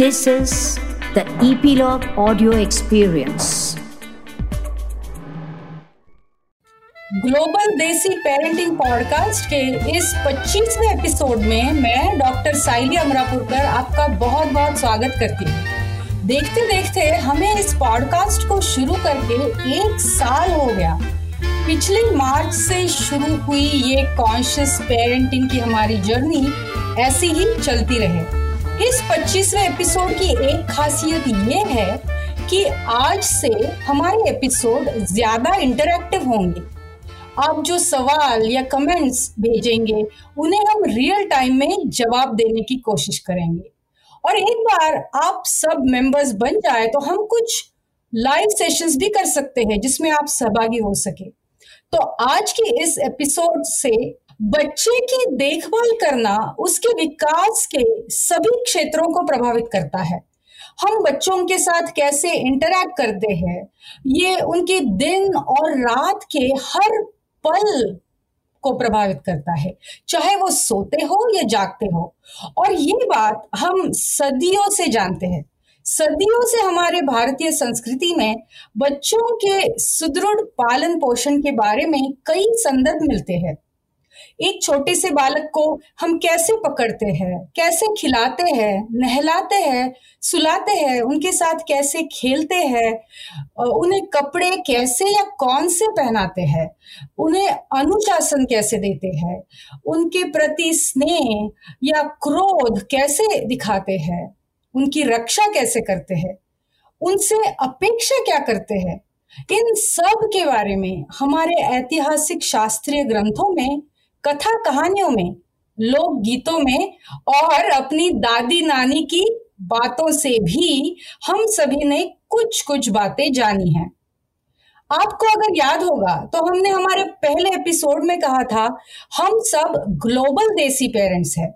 This is the Epilogue Audio Experience. Global desi parenting podcast के इस 25वें episode में मैं डॉक्टर साइली अमरापुरकर आपका बहुत बहुत स्वागत करती हूँ। देखते देखते हमें इस पॉडकास्ट को शुरू करके एक साल हो गया। पिछले मार्च से शुरू हुई ये कॉन्शियस पेरेंटिंग की हमारी जर्नी ऐसी ही चलती रहे। इस 25वें एपिसोड की एक खासियत ये है कि आज से हमारे एपिसोड ज़्यादा इंटरैक्टिव होंगे। आप जो सवाल या कमेंट्स भेजेंगे, उन्हें हम रियल टाइम में जवाब देने की कोशिश करेंगे। और एक बार आप सब मेंबर्स बन जाए तो हम कुछ लाइव सेशंस भी कर सकते हैं, जिसमें आप सहभागी हो सके। तो आज की इस एपिसोड से बच्चे की देखभाल करना उसके विकास के सभी क्षेत्रों को प्रभावित करता है। हम बच्चों के साथ कैसे इंटरैक्ट करते हैं, ये उनके दिन और रात के हर पल को प्रभावित करता है। चाहे वो सोते हो या जागते हो। और ये बात हम सदियों से जानते हैं। सदियों से हमारे भारतीय संस्कृति में बच्चों के सुदृढ़ पालन पोषण के बारे में कई संदर्भ मिलते हैं। एक छोटे से बालक को हम कैसे पकड़ते हैं? कैसे खिलाते हैं? नहलाते हैं? सुलाते हैं? उनके साथ कैसे खेलते हैं? उन्हें कपड़े कैसे या कौन से पहनाते हैं? उन्हें अनुशासन कैसे देते हैं? उनके प्रति स्नेह या क्रोध कैसे दिखाते हैं? उनकी रक्षा कैसे करते हैं? उनसे अपेक्षा क्या करते हैं? इन सब के बारे में हमारे ऐतिहासिक शास्त्रीय ग्रंथों में कथा कहानियों में लोक गीतों में और अपनी दादी नानी की बातों से भी हम सभी ने कुछ कुछ बातें जानी हैं। आपको अगर याद होगा तो हमने हमारे पहले एपिसोड में कहा था, हम सब ग्लोबल देसी पेरेंट्स हैं।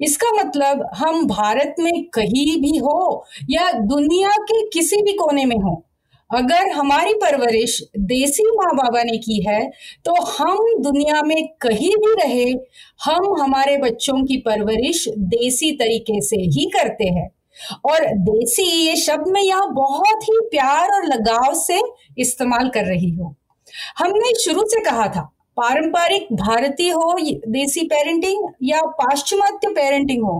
इसका मतलब हम भारत में कहीं भी हो या दुनिया के किसी भी कोने में हो अगर हमारी परवरिश देसी माँ बाबा ने की है तो हम दुनिया में कहीं भी रहे, हम हमारे बच्चों की परवरिश देसी तरीके से ही करते हैं। और देसी ये शब्द में यहाँ बहुत ही प्यार और लगाव से इस्तेमाल कर रही हूँ। हमने शुरू से कहा था, पारंपरिक भारतीय हो देसी पेरेंटिंग या पाश्चिमात्य पेरेंटिंग हो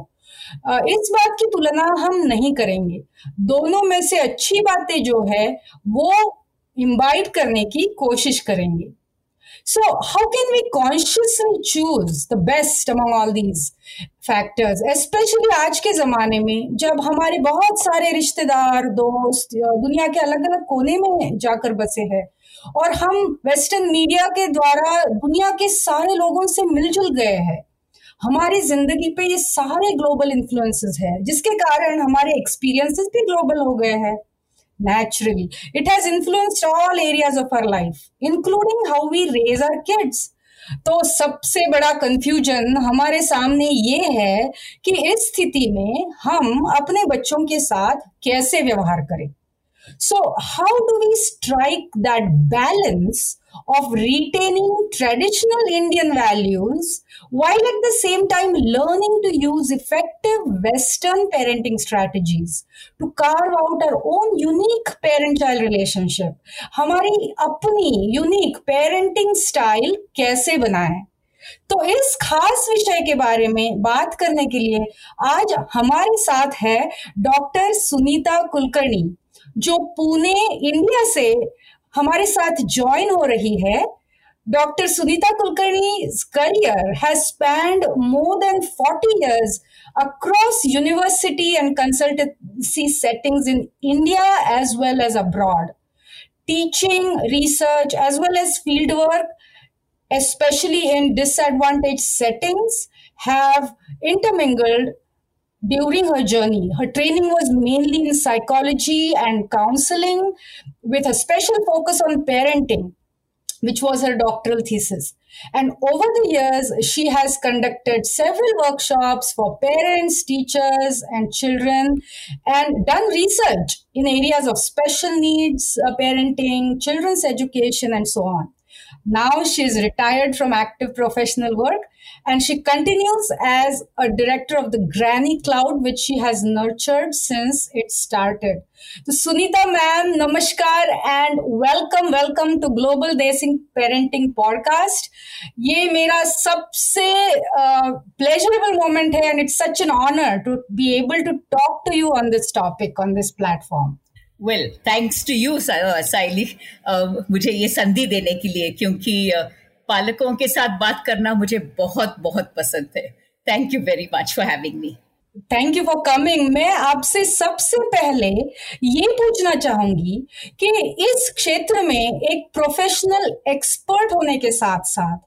इस बात की तुलना हम नहीं करेंगे। दोनों में से अच्छी बातें जो है वो इम्बाइट करने की कोशिश करेंगे। So, how can we consciously choose the best among all these factors, especially आज के ज़माने में जब हमारे बहुत सारे रिश्तेदार दोस्त दुनिया के अलग अलग कोने में जाकर बसे हैं और हम वेस्टर्न मीडिया के द्वारा दुनिया के सारे लोगों से मिलजुल गए हैं हमारी ज़िंदगी पे ये सारे ग्लोबल इन्फ्लुएंसेस है, जिसके कारण हमारे एक्सपीरियंसेस भी ग्लोबल हो गए हैं। Naturally, it has influenced all areas of our life, including how we raise our kids. तो सबसे बड़ा कंफ्यूजन हमारे सामने ये है कि इस स्थिति में हम अपने बच्चों के साथ कैसे व्यवहार करें। So how do we strike that balance of retaining traditional Indian values while at the same time learning to use effective Western parenting strategies to carve out our own unique parent child relationship. हमारी अपनी unique parenting style कैसे बनाएँ तो इस खास विषय के बारे में बात करने के लिए आज हमारे साथ है डॉक्टर सुनीता कुलकर्णी जो पुणे इंडिया से हमारे साथ ज्वाइन हो रही है Dr. Sunita Kulkarni's career has spanned more than 40 years across university and consultancy settings in India as well as abroad. Teaching, research, as well as fieldwork, especially in disadvantaged settings, have intermingled during her journey. Her training was mainly in psychology and counseling with a special focus on parenting, which was her doctoral thesis. And over the years, she has conducted several workshops for parents, teachers, and children, and done research in areas of special needs, uh, parenting, children's education, and so on. Now she is retired from active professional work and she continues as a director of the Granny Cloud, which she has nurtured since it started. So, Sunita ma'am, namaskar and welcome, welcome to Global Desing Parenting Podcast. ये मेरा सबसे pleasurable moment है and it's such an honor to be able to talk to you on this topic on this platform. Well thanks to you Saili मुझे ये संधि देने के लिए क्योंकि uh, पालकों के साथ बात करना मुझे बहुत बहुत पसंद है। Thank you very much for having me thank you for coming मैं आपसे सबसे पहले ये पूछना चाहूँगी कि इस क्षेत्र में एक प्रोफेशनल एक्सपर्ट होने के साथ साथ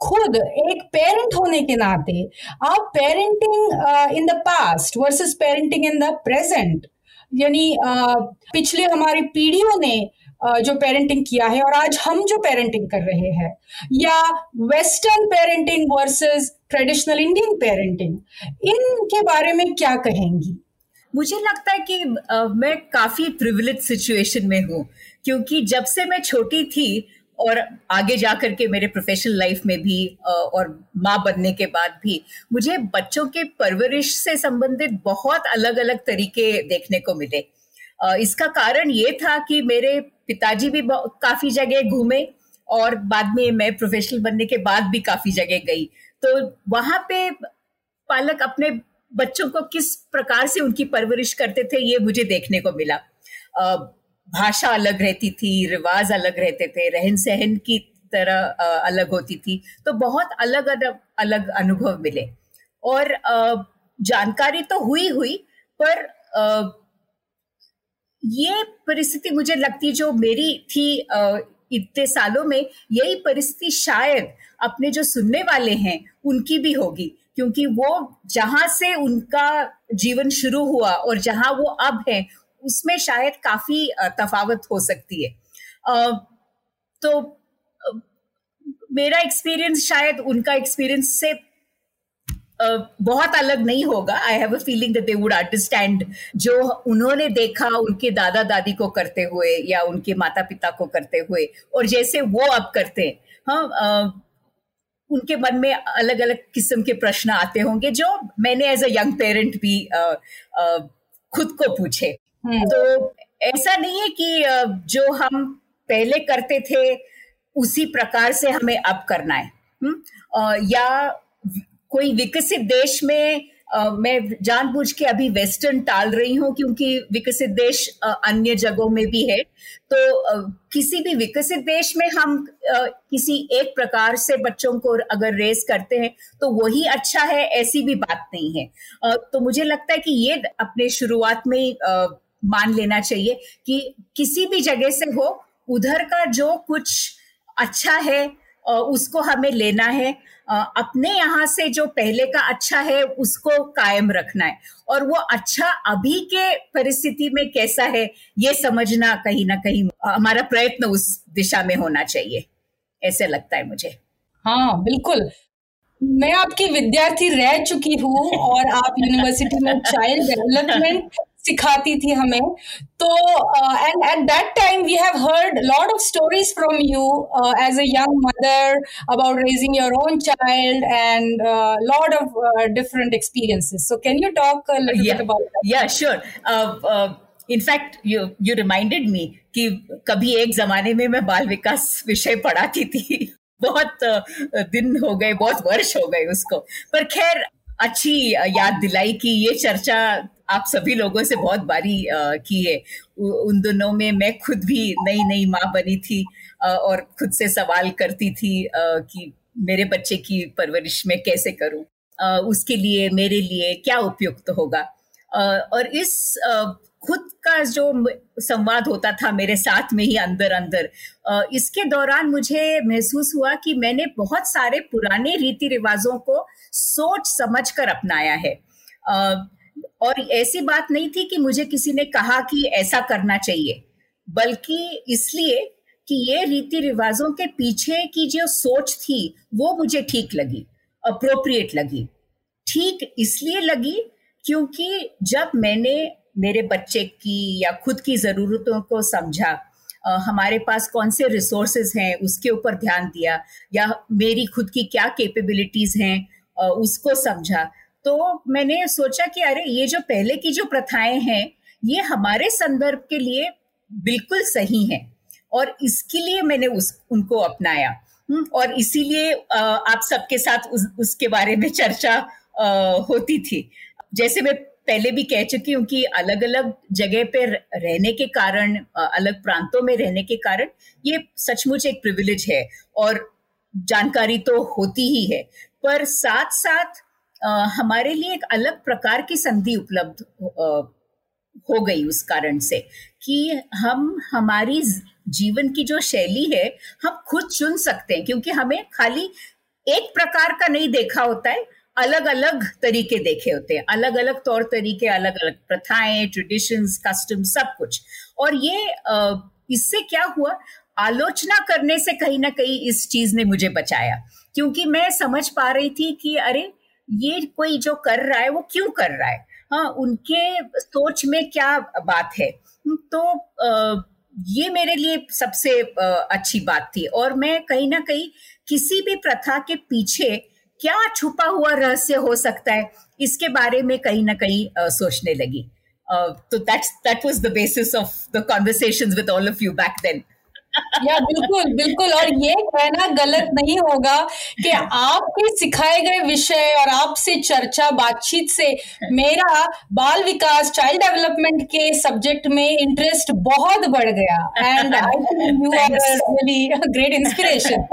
खुद एक पेरेंट होने के नाते आप parenting in the past versus parenting in the present यानी uh, पिछले हमारी पीढ़ियों ने जो पेरेंटिंग किया है और आज हम जो पेरेंटिंग कर रहे हैं, या western parenting versus traditional Indian parenting इनके बारे में क्या कहेंगी? मुझे लगता है कि मैं काफ़ी प्रिविलेज सिचुएशन में हूँ, क्योंकि जब से मैं छोटी थी और आगे जा करके मेरे प्रोफेशनल लाइफ में भी और माँ बनने के बाद भी, मुझे बच्चों के परवरिश से संबंधित बहुत अलग अलग तरीके देखने को मिले। इसका कारण ये था कि मेरे पिताजी भी काफ़ी जगह घूमे और बाद में मैं प्रोफेशनल बनने के बाद भी काफ़ी जगह गई। तो वहाँ पे पालक अपने बच्चों को किस प्रकार से उनकी परवरिश करते थे, ये मुझे देखने को मिला। भाषा अलग रहती थी, रिवाज अलग रहते थे रहन सहन की तरह अलग होती थी। तो बहुत अलग अलग अलग अनुभव मिले। और जानकारी तो हुई हुई पर ये परिस्थिति मुझे लगती जो मेरी थी इतने सालों में, यही परिस्थिति शायद अपने जो सुनने वाले हैं, उनकी भी होगी। क्योंकि वो जहाँ से उनका जीवन शुरू हुआ और जहाँ वो अब है, उसमें शायद काफ़ी तफावत हो सकती है। तो मेरा एक्सपीरियंस शायद उनका एक्सपीरियंस से बहुत अलग नहीं होगा I have a feeling that they would understand जो उन्होंने देखा उनके दादा दादी को करते हुए या उनके माता पिता को करते हुए और जैसे वो अब करते हैं हाँ उनके मन में अलग अलग किस्म के प्रश्न आते होंगे जो मैंने एज अ यंग पेरेंट भी खुद को पूछे हम्म। तो ऐसा नहीं है कि जो हम पहले करते थे उसी प्रकार से हमें अब करना है हुँ? हम्म? या कोई विकसित देश में Uh, मैं जानबूझ के अभी वेस्टर्न टाल रही हूँ क्योंकि विकसित देश uh, अन्य जगहों में भी है। तो uh, किसी भी विकसित देश में हम किसी एक प्रकार से बच्चों को अगर रेस करते हैं तो वही अच्छा है ऐसी भी बात नहीं है। तो मुझे लगता है कि ये अपने शुरुआत में मान लेना चाहिए कि किसी भी जगह से हो उधर का जो कुछ अच्छा है उसको हमें लेना है। अपने यहाँ से जो पहले का अच्छा है उसको कायम रखना है। और वो अच्छा अभी के परिस्थिति में कैसा है ये समझना कहीं ना कहीं हमारा प्रयत्न उस दिशा में होना चाहिए। ऐसे लगता है मुझे। हाँ बिल्कुल। मैं आपकी विद्यार्थी रह चुकी हूँ और आप यूनिवर्सिटी में चाइल्ड डेवलपमेंट सिखाती थी हमें। तो and at that time we have heard lot of stories from you as a young mother about raising your own child and lot of different experiences so can you talk about yeah sure in fact you you reminded me कि कभी एक जमाने में मैं बाल विकास विषय पढ़ाती थी। बहुत दिन हो गए बहुत वर्ष हो गए उसको। पर खैर अच्छी याद दिलाई कि ये चर्चा आप सभी लोगों से बहुत बारी की है उन दोनों में मैं खुद भी नई नई माँ बनी थी और खुद से सवाल करती थी कि मेरे बच्चे की परवरिश में कैसे करूँ? उसके लिए, मेरे लिए क्या उपयुक्त होगा? और इस खुद का जो संवाद होता था मेरे साथ में ही अंदर अंदर इसके दौरान मुझे महसूस हुआ कि मैंने बहुत सारे पुराने रीति रिवाजों को सोच समझ कर अपनाया है। और ऐसी बात नहीं थी कि मुझे किसी ने कहा कि ऐसा करना चाहिए, बल्कि इसलिए कि ये रीति रिवाजों के पीछे की जो सोच थी, वो मुझे ठीक लगी अप्रोप्रिएट लगी। ठीक इसलिए लगी क्योंकि जब मैंने मेरे बच्चे की या खुद की ज़रूरतों को समझा हमारे पास कौन से रिसोर्सेज हैं, उसके ऊपर ध्यान दिया, या मेरी खुद की क्या कैपेबिलिटीज़ हैं उसको समझा तो मैंने सोचा कि अरे ये जो पहले की जो प्रथाएँ हैं ये हमारे संदर्भ के लिए बिल्कुल सही है। और इसके लिए मैंने उस उनको अपनाया। हम्म, और इसीलिए आप सबके साथ उस, उसके बारे में चर्चा होती थी। जैसे मैं पहले भी कह चुकी हूँ कि अलग अलग जगह पे रहने के कारण अलग प्रांतों में रहने के कारण ये सचमुच एक प्रिविलेज है। और जानकारी तो होती ही है। पर साथ साथ हमारे लिए एक अलग प्रकार की संधि उपलब्ध हो गई उस कारण से कि हम, हमारी जीवन की जो शैली है, हम खुद चुन सकते हैं, क्योंकि हमें खाली एक प्रकार का नहीं देखा होता है अलग अलग तरीके देखे होते हैं अलग अलग तौर तरीके अलग अलग प्रथाएँ ट्रेडिशंस कस्टम सब कुछ। और ये इससे क्या हुआ? आलोचना करने से कहीं ना कहीं इस चीज़ ने मुझे बचाया, क्योंकि मैं समझ पा रही थी कि अरे ये कोई जो कर रहा है वो क्यों कर रहा है? हाँ उनके सोच में क्या बात है? तो आ, ये मेरे लिए सबसे अच्छी बात थी। और मैं कहीं ना कहीं किसी भी प्रथा के पीछे क्या छुपा हुआ रहस्य हो सकता है इसके बारे में कहीं ना कहीं सोचने लगी। तो that's that was the basis of the conversations with all of you back then yeah बिल्कुल बिल्कुल। और ये कहना गलत नहीं होगा कि आपके सिखाए गए विषय और आपसे चर्चा बातचीत से मेरा बाल विकास चाइल्ड डेवलपमेंट के सब्जेक्ट में इंटरेस्ट बहुत बढ़ गया। And I think you are really great inspiration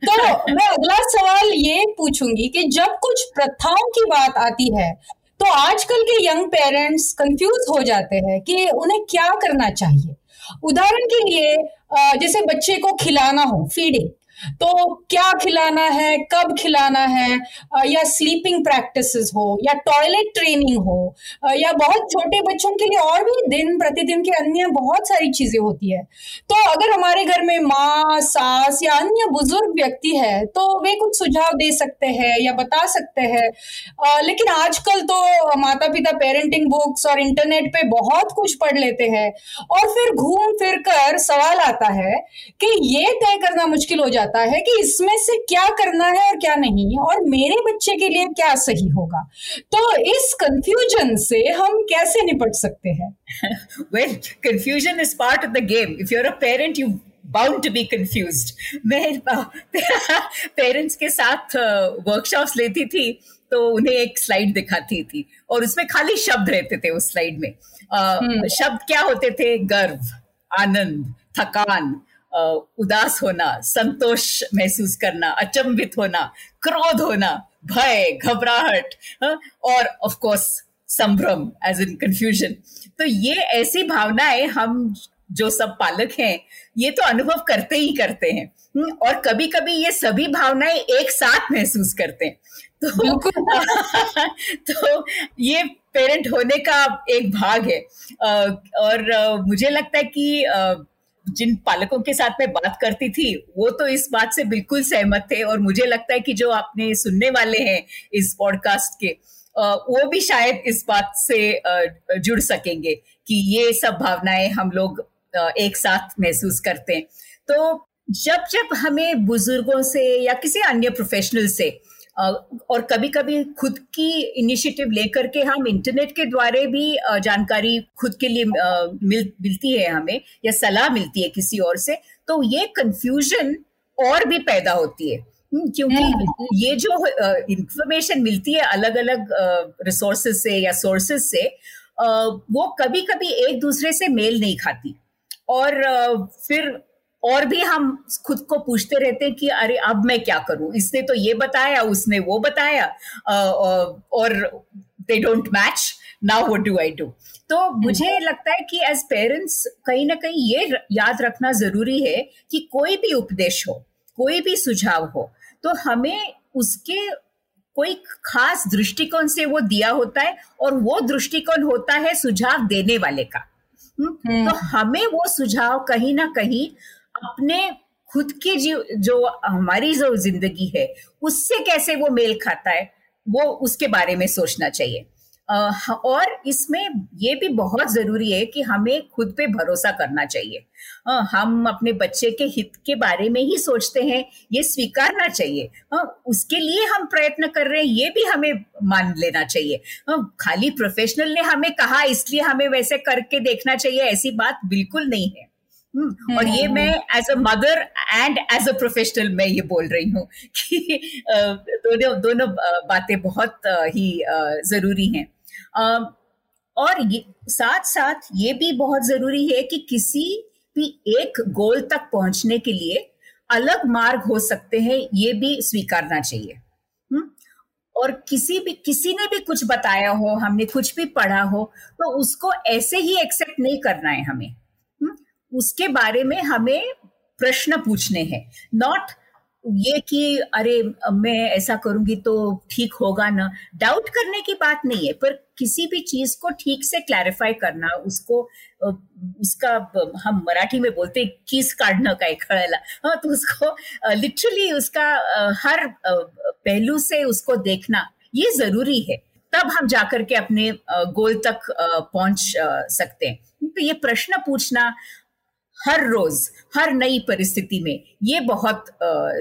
तो मैं अगला सवाल ये पूछूँगी कि जब कुछ प्रथाओं की बात आती है तो आजकल के यंग पेरेंट्स कंफ्यूज हो जाते हैं कि उन्हें क्या करना चाहिए। उदाहरण के लिए जैसे बच्चे को खिलाना हो फीडिंग तो क्या खिलाना है, कब खिलाना है या स्लीपिंग प्रैक्टिसेस हो, या टॉयलेट ट्रेनिंग हो या बहुत छोटे बच्चों के लिए और भी दिन, प्रतिदिन के अन्य बहुत सारी चीज़ें होती है। तो अगर हमारे घर में माँ, सास या अन्य बुज़ुर्ग व्यक्ति है तो वे कुछ सुझाव दे सकते हैं या बता सकते हैं। लेकिन आजकल तो माता पिता पेरेंटिंग बुक्स और इंटरनेट पे बहुत कुछ पढ़ लेते हैं और फिर घूम फिर कर सवाल आता है कि ये तय करना मुश्किल हो जाता जाता है कि इसमें से क्या करना है और क्या नहीं और मेरे बच्चे के लिए क्या सही होगा। तो इस कंफ्यूजन से हम कैसे निपट सकते हैं? Well confusion is part of the game if you are a parent you bound to be confused मैं पेरेंट्स के साथ वर्कशॉप्स लेती थी तो उन्हें एक स्लाइड दिखाती थी और उसमें खाली शब्द रहते थे उस स्लाइड में। Uh, शब्द क्या होते थे? गर्व आनंद थकान उदास होना संतोष महसूस करना अचंभित होना क्रोध होना भय घबराहट और ऑफ़ कोर्स संभ्रम एज इन कंफ्यूजन तो ये ऐसी भावनाएँ हम जो सब पालक हैं ये तो अनुभव करते ही करते हैं और कभी कभी ये सभी भावनाएँ एक साथ महसूस करते हैं। तो तो ये पेरेंट होने का एक भाग है। और मुझे लगता है कि जिन पालकों के साथ मैं बात करती थी, वो तो इस बात से बिल्कुल सहमत थे और मुझे लगता है कि जो आपने सुनने वाले हैं इस पॉडकास्ट के वो भी शायद इस बात से जुड़ सकेंगे कि ये सब भावनाएँ हम लोग एक साथ महसूस करते हैं। तो जब जब हमें बुज़ुर्गों से या किसी अन्य प्रोफेशनल से और कभी कभी खुद की इनिशिएटिव लेकर के हम इंटरनेट के द्वारा भी जानकारी खुद के लिए मिल मिलती है हमें या सलाह मिलती है किसी और से तो ये कंफ्यूजन और भी पैदा होती है हम्म, क्योंकि हम्म। ये जो इंफॉर्मेशन मिलती है अलग अलग रिसोर्सेज से या सोर्सेज से वो कभी कभी एक दूसरे से मेल नहीं खाती और फिर और भी हम खुद को पूछते रहते हैं कि अरे अब मैं क्या करूँ? इसने तो ये बताया उसने वो बताया और they don't match now what do I do तो मुझे लगता है कि एज पेरेंट्स कहीं ना कहीं ये याद रखना ज़रूरी है कि कोई भी उपदेश हो कोई भी सुझाव हो तो हमें उसके कोई खास दृष्टिकोण से वो दिया होता है और वो दृष्टिकोण होता है सुझाव देने वाले का। हम्म, तो हम्म। हमें वो सुझाव कहीं ना कहीं अपने खुद की जो जो हमारी जो ज़िंदगी है, उससे कैसे वो मेल खाता है, वो उसके बारे में सोचना चाहिए। और इसमें ये भी बहुत ज़रूरी है कि हमें खुद पे भरोसा करना चाहिए। हम अपने बच्चे के हित के बारे में ही सोचते हैं, ये स्वीकारना चाहिए। उसके लिए हम प्रयत्न कर रहे हैं, ये भी हमें मान लेना चाहिए। खाली प्रोफेशनल ने हमें कहा, इसलिए हमें वैसे करके देखना चाहिए, ऐसी बात बिल्कुल नहीं है। और ये हम्म, मैं as a mother and as a professional मैं ये बोल रही हूँ कि दोनों दोनों बातें बहुत ही ज़रूरी हैं और ये साथ साथ ये भी बहुत ज़रूरी है कि किसी भी एक गोल तक पहुँचने के लिए अलग मार्ग हो सकते हैं ये भी स्वीकारना चाहिए हम्म? और किसी भी किसी ने भी कुछ बताया हो हमने कुछ भी पढ़ा हो तो उसको ऐसे ही एक्सेप्ट नहीं करना है हमें? उसके बारे में हमें प्रश्न पूछने हैं। नॉट ये कि, अरे, मैं ऐसा करूँगी तो ठीक होगा ना। डाउट करने की बात नहीं है, पर किसी भी चीज़ को ठीक से क्लैरिफाई करना, उसको उसका, हम मराठी में बोलते हैं, किस काटना का एक खड़ेला? हाँ तो उसको लिटरली उसका हर पहलू से उसको देखना, ये ज़रूरी है। तब हम जाकर के अपने गोल तक पहुँच सकते हैं। तो ये प्रश्न पूछना हर रोज हर नई परिस्थिति में ये बहुत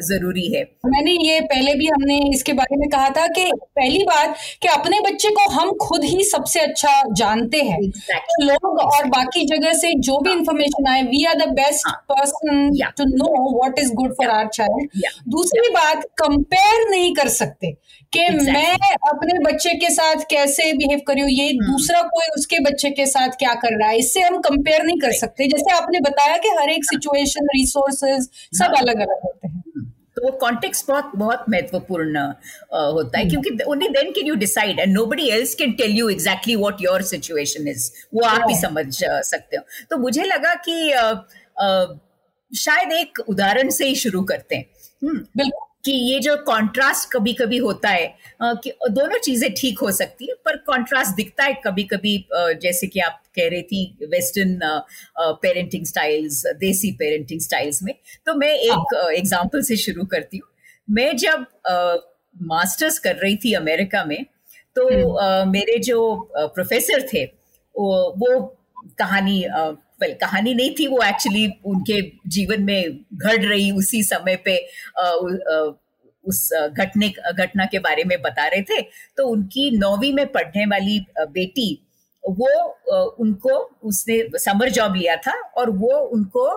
ज़रूरी है। मैंने ये पहले भी हमने इसके बारे में कहा था कि पहली बात कि अपने बच्चे को हम खुद ही सबसे अच्छा जानते हैं। Exactly. लोग और बाकी जगह से जो भी इंफॉर्मेशन आए we are the best person to know what is good for our child दूसरी बात कंपेयर नहीं कर सकते कि exactly. मैं अपने बच्चे के साथ कैसे बिहेव करी ये hmm. दूसरा कोई उसके बच्चे के साथ क्या कर रहा है इससे हम कंपेयर नहीं कर सकते। जैसे आपने बताया कि हर एक सिचुएशन रिसोर्सेज सब अलग अलग होते हैं। hmm. तो वो कॉन्टेक्स्ट बहुत बहुत महत्वपूर्ण होता है hmm. क्योंकि only then can you decide and nobody else can tell you exactly what your situation is वो आप ही समझ सकते हो। तो मुझे लगा कि शायद एक उदाहरण से ही शुरू करते हैं। बिल्कुल। कि ये जो कंट्रास्ट कभी कभी होता है कि दोनों चीज़ें ठीक हो सकती है पर कंट्रास्ट दिखता है कभी कभी जैसे कि आप कह रही थी western parenting styles desi parenting styles में। तो मैं एक एग्ज़ाम्पल से शुरू करती हूँ। मैं जब मास्टर्स कर रही थी अमेरिका में तो हम्म। मेरे जो प्रोफेसर थे वो, वो कहानी वेल कहानी नहीं थी वो एक्चुअली उनके जीवन में घट रही उसी समय पे उस घटने, घटना के बारे में बता रहे थे। तो उनकी नौवीं में पढ़ने वाली बेटी, वो उनको उसने समर जॉब लिया था और वो उनको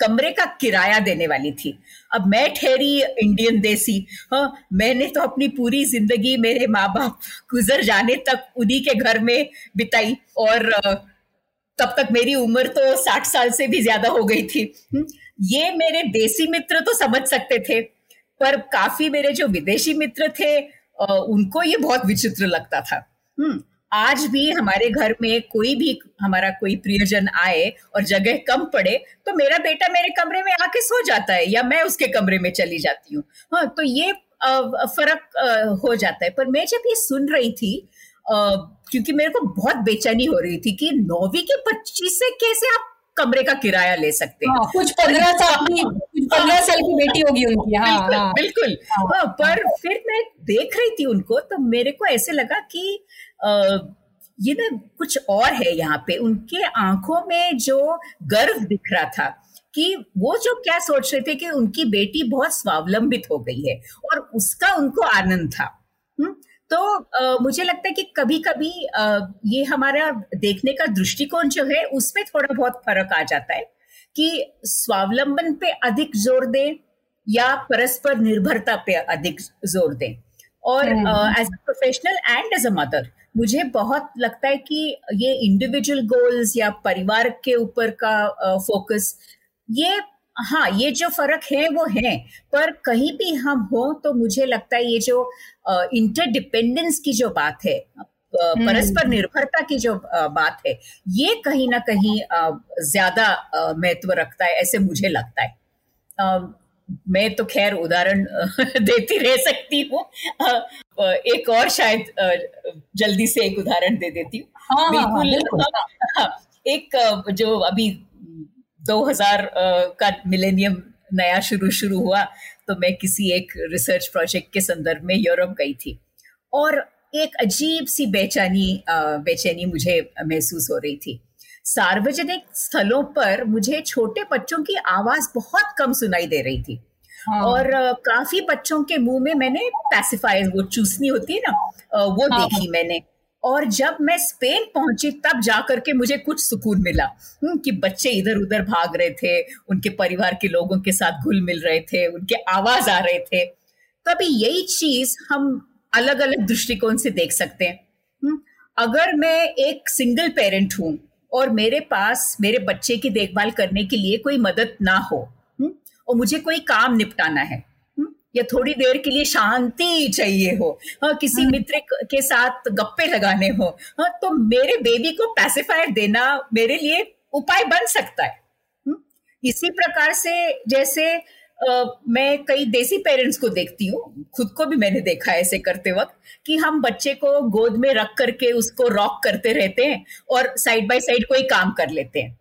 कमरे का किराया देने वाली थी। अब मैं ठहरी इंडियन देसी हाँ मैंने तो अपनी पूरी ज़िंदगी मेरे माँ बाप गुजर जाने तक उन्हीं के घर में बिताई और तब तक मेरी उम्र तो साठ साल से भी ज़्यादा हो गई थी। हम्म, ये मेरे देसी मित्र तो समझ सकते थे पर काफ़ी मेरे जो विदेशी मित्र थे उनको ये बहुत विचित्र लगता था। हम्म, आज भी हमारे घर में कोई भी हमारा कोई प्रियजन आए और जगह कम पड़े तो मेरा बेटा मेरे कमरे में आके सो जाता है या मैं उसके कमरे में चली जाती हूँ। हाँ तो ये फ़र्क हो जाता है। पर मैं जब ये सुन रही थी क्योंकि मेरे को बहुत बेचैनी हो रही थी कि नौवीं के पच्चीस से कैसे आप कमरे का किराया ले सकते हैं? हाँ, कुछ पंद्रह साल की पंद्रह साल की बेटी होगी उनकी हाँ, बिल्कुल हाँ, बिल्कुल। हाँ, हाँ, पर फिर मैं देख रही थी उनको तो मेरे को ऐसे लगा कि आ, ये ना कुछ और है यहाँ पे। उनके आँखों में जो गर्व दिख रहा था कि वो जो क्या सोच रहे थे कि उनकी बेटी बहुत स्वावलंबित हो गई है और उसका उनको आनंद था। हुँ? तो आ, मुझे लगता है कि कभी कभी आ, ये हमारा देखने का दृष्टिकोण जो है उसमें थोड़ा बहुत फ़र्क आ जाता है कि स्वावलंबन पे अधिक ज़ोर दें या परस्पर निर्भरता पे अधिक ज़ोर दें। और as a professional and as a mother मुझे बहुत लगता है कि ये इंडिविजुअल गोल्स या परिवार के ऊपर का फोकस uh, ये हाँ ये जो फ़र्क है वो है। पर कहीं भी हम हो तो मुझे लगता है ये जो इंटरडिपेंडेंस की जो बात है हम्म। परस्पर निर्भरता की जो बात है ये कहीं ना कहीं ज़्यादा महत्व रखता है ऐसे मुझे लगता है। मैं तो खैर उदाहरण देती रह सकती हूँ। एक और शायद जल्दी से एक उदाहरण दे देती हूँ। हाँ, हाँ, हाँ बिल्कुल हाँ, एक जो अभी 2000 का मिलेनियम नया शुरू शुरू हुआ तो मैं किसी एक रिसर्च प्रोजेक्ट के संदर्भ में यूरोप गई थी और एक अजीब सी बेचैनी बेचैनी मुझे महसूस हो रही थी सार्वजनिक स्थलों पर मुझे छोटे बच्चों की आवाज़ बहुत कम सुनाई दे रही थी हाँ. और काफ़ी बच्चों के मुँह में मैंने पैसिफायर वो चूसनी होती है ना वो हाँ. देखी मैंने और जब मैं स्पेन पहुँची तब जाकर के मुझे कुछ सुकून मिला। हम्म, कि बच्चे इधर उधर भाग रहे थे उनके परिवार के लोगों के साथ घुल मिल रहे थे उनके आवाज़ आ रहे थे। तभी यही चीज़ हम अलग अलग दृष्टिकोण से देख सकते हैं। हम्म, अगर मैं एक सिंगल पेरेंट हूँ और मेरे पास मेरे बच्चे की देखभाल करने के लिए कोई मदद ना हो हम्म, और मुझे कोई काम निपटाना है या थोड़ी देर के लिए शांति चाहिए हो हाँ किसी हाँ। मित्र के साथ गप्पे लगाने हो हाँ तो मेरे बेबी को पैसिफायर देना मेरे लिए उपाय बन सकता है हम्म, इसी प्रकार से जैसे आ, मैं कई देसी पेरेंट्स को देखती हूँ खुद को भी मैंने देखा है ऐसे करते वक्त कि हम बच्चे को गोद में रख करके उसको रॉक करते रहते हैं और साइड बाय साइड कोई काम कर लेते हैं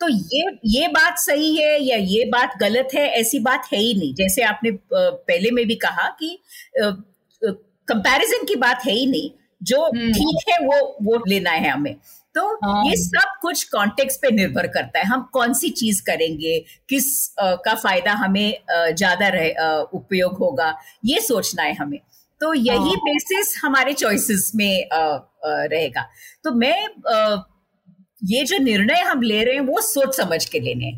तो ये ये बात सही है या ये बात गलत है ऐसी बात है ही नहीं। जैसे आपने पहले में भी कहा कि कंपैरिजन की बात है ही नहीं। जो हम्म। ठीक है वो वो लेना है हमें। तो हाँ। ये सब कुछ कॉन्टेक्स्ट पे निर्भर करता है। हम कौन सी चीज़ करेंगे? किस आ, का फ़ायदा हमें ज़्यादा रहे उपयोग होगा? ये सोचना है हमें। तो यही बेसिस हाँ। हमारे चॉइसेस में आ, आ, रहेगा। तो मैं आ, ये जो निर्णय हम ले रहे हैं वो सोच समझ के लेने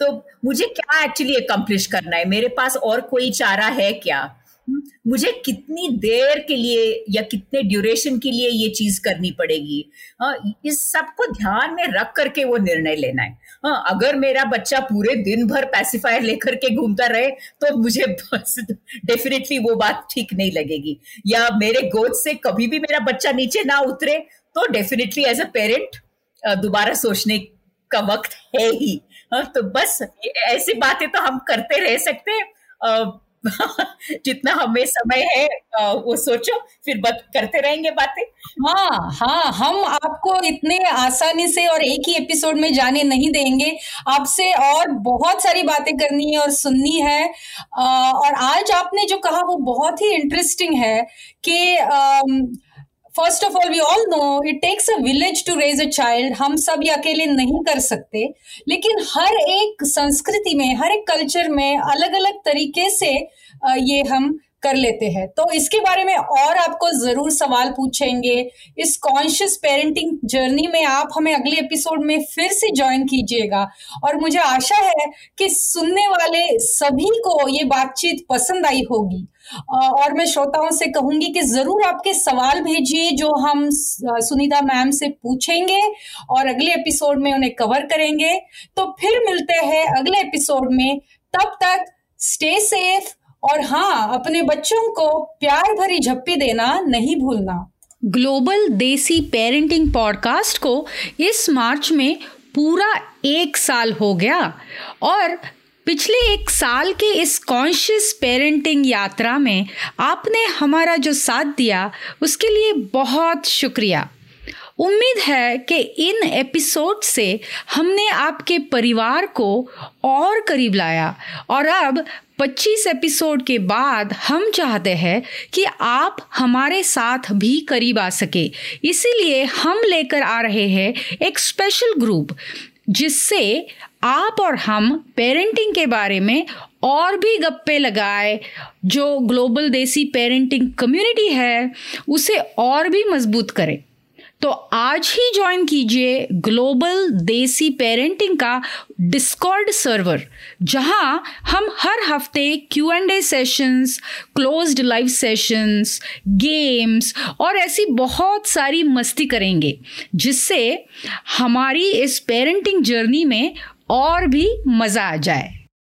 तो मुझे क्या एक्चुअली अकम्प्लिश करना है? मेरे पास और कोई चारा है क्या? हम्म, मुझे कितनी देर के लिए या कितने ड्यूरेशन के लिए ये चीज़ करनी पड़ेगी? हाँ इस सबको ध्यान में रख करके वो निर्णय लेना है। हाँ अगर मेरा बच्चा पूरे दिन भर पैसिफायर लेकर के घूमता रहे तो मुझे डेफिनेटली वो बात ठीक नहीं लगेगी। या मेरे गोद से कभी भी मेरा बच्चा नीचे ना उतरे तो डेफिनेटली एज अ पेरेंट दोबारा सोचने का वक्त है ही। हाँ तो बस, ऐसी बातें तो हम करते रह सकते जितना हमें समय है वो सोचो, फिर बत, करते रहेंगे बातें। हाँ हाँ हम आपको इतने आसानी से और एक ही एपिसोड में जाने नहीं देंगे। आपसे और बहुत सारी बातें करनी है और सुननी है। और आज आपने जो कहा वो बहुत ही इंटरेस्टिंग है कि first of all we all know it takes a village to raise a child हम सब ये अकेले नहीं कर सकते। लेकिन हर एक संस्कृति में, हर एक कल्चर में अलग अलग तरीके से ये हम कर लेते हैं। तो इसके बारे में और आपको ज़रूर सवाल पूछेंगे। इस कॉन्शियस पेरेंटिंग जर्नी में आप हमें अगले एपिसोड में फिर से ज्वाइन कीजिएगा। और मुझे आशा है कि सुनने वाले सभी को ये बातचीत पसंद आई होगी। और मैं श्रोताओं से कहूँगी कि ज़रूर आपके सवाल भेजिए जो हम सुनीता मैम से पूछेंगे और अगले एपिसोड में उन्हें कवर करेंगे। तो फिर मिलते हैं अगले एपिसोड में। तब तक स्टे सेफ़ और हाँ अपने बच्चों को प्यार भरी झप्पी देना नहीं भूलना। ग्लोबल देसी पेरेंटिंग पॉडकास्ट को इस मार्च में पूरा एक साल हो गया और पिछले एक साल के इस कॉन्शियस पेरेंटिंग यात्रा में आपने हमारा जो साथ दिया, उसके लिए बहुत शुक्रिया। उम्मीद है कि इन एपिसोड से हमने आपके परिवार को और करीब लाया। और अब 25 एपिसोड के बाद हम चाहते हैं कि आप हमारे साथ भी करीब आ सके। इसीलिए हम लेकर आ रहे हैं एक स्पेशल ग्रुप जिससे आप और हम पेरेंटिंग के बारे में और भी गप्पे लगाए। जो ग्लोबल देसी पेरेंटिंग कम्युनिटी है, उसे और भी मज़बूत करें। तो आज ही ज्वाइन कीजिए ग्लोबल देसी पेरेंटिंग का डिस्कॉर्ड सर्वर जहाँ हम हर हफ़्ते Q and A sessions closed live sessions games और ऐसी बहुत सारी मस्ती करेंगे, जिससे हमारी इस पेरेंटिंग जर्नी में और भी मज़ा आ जाए।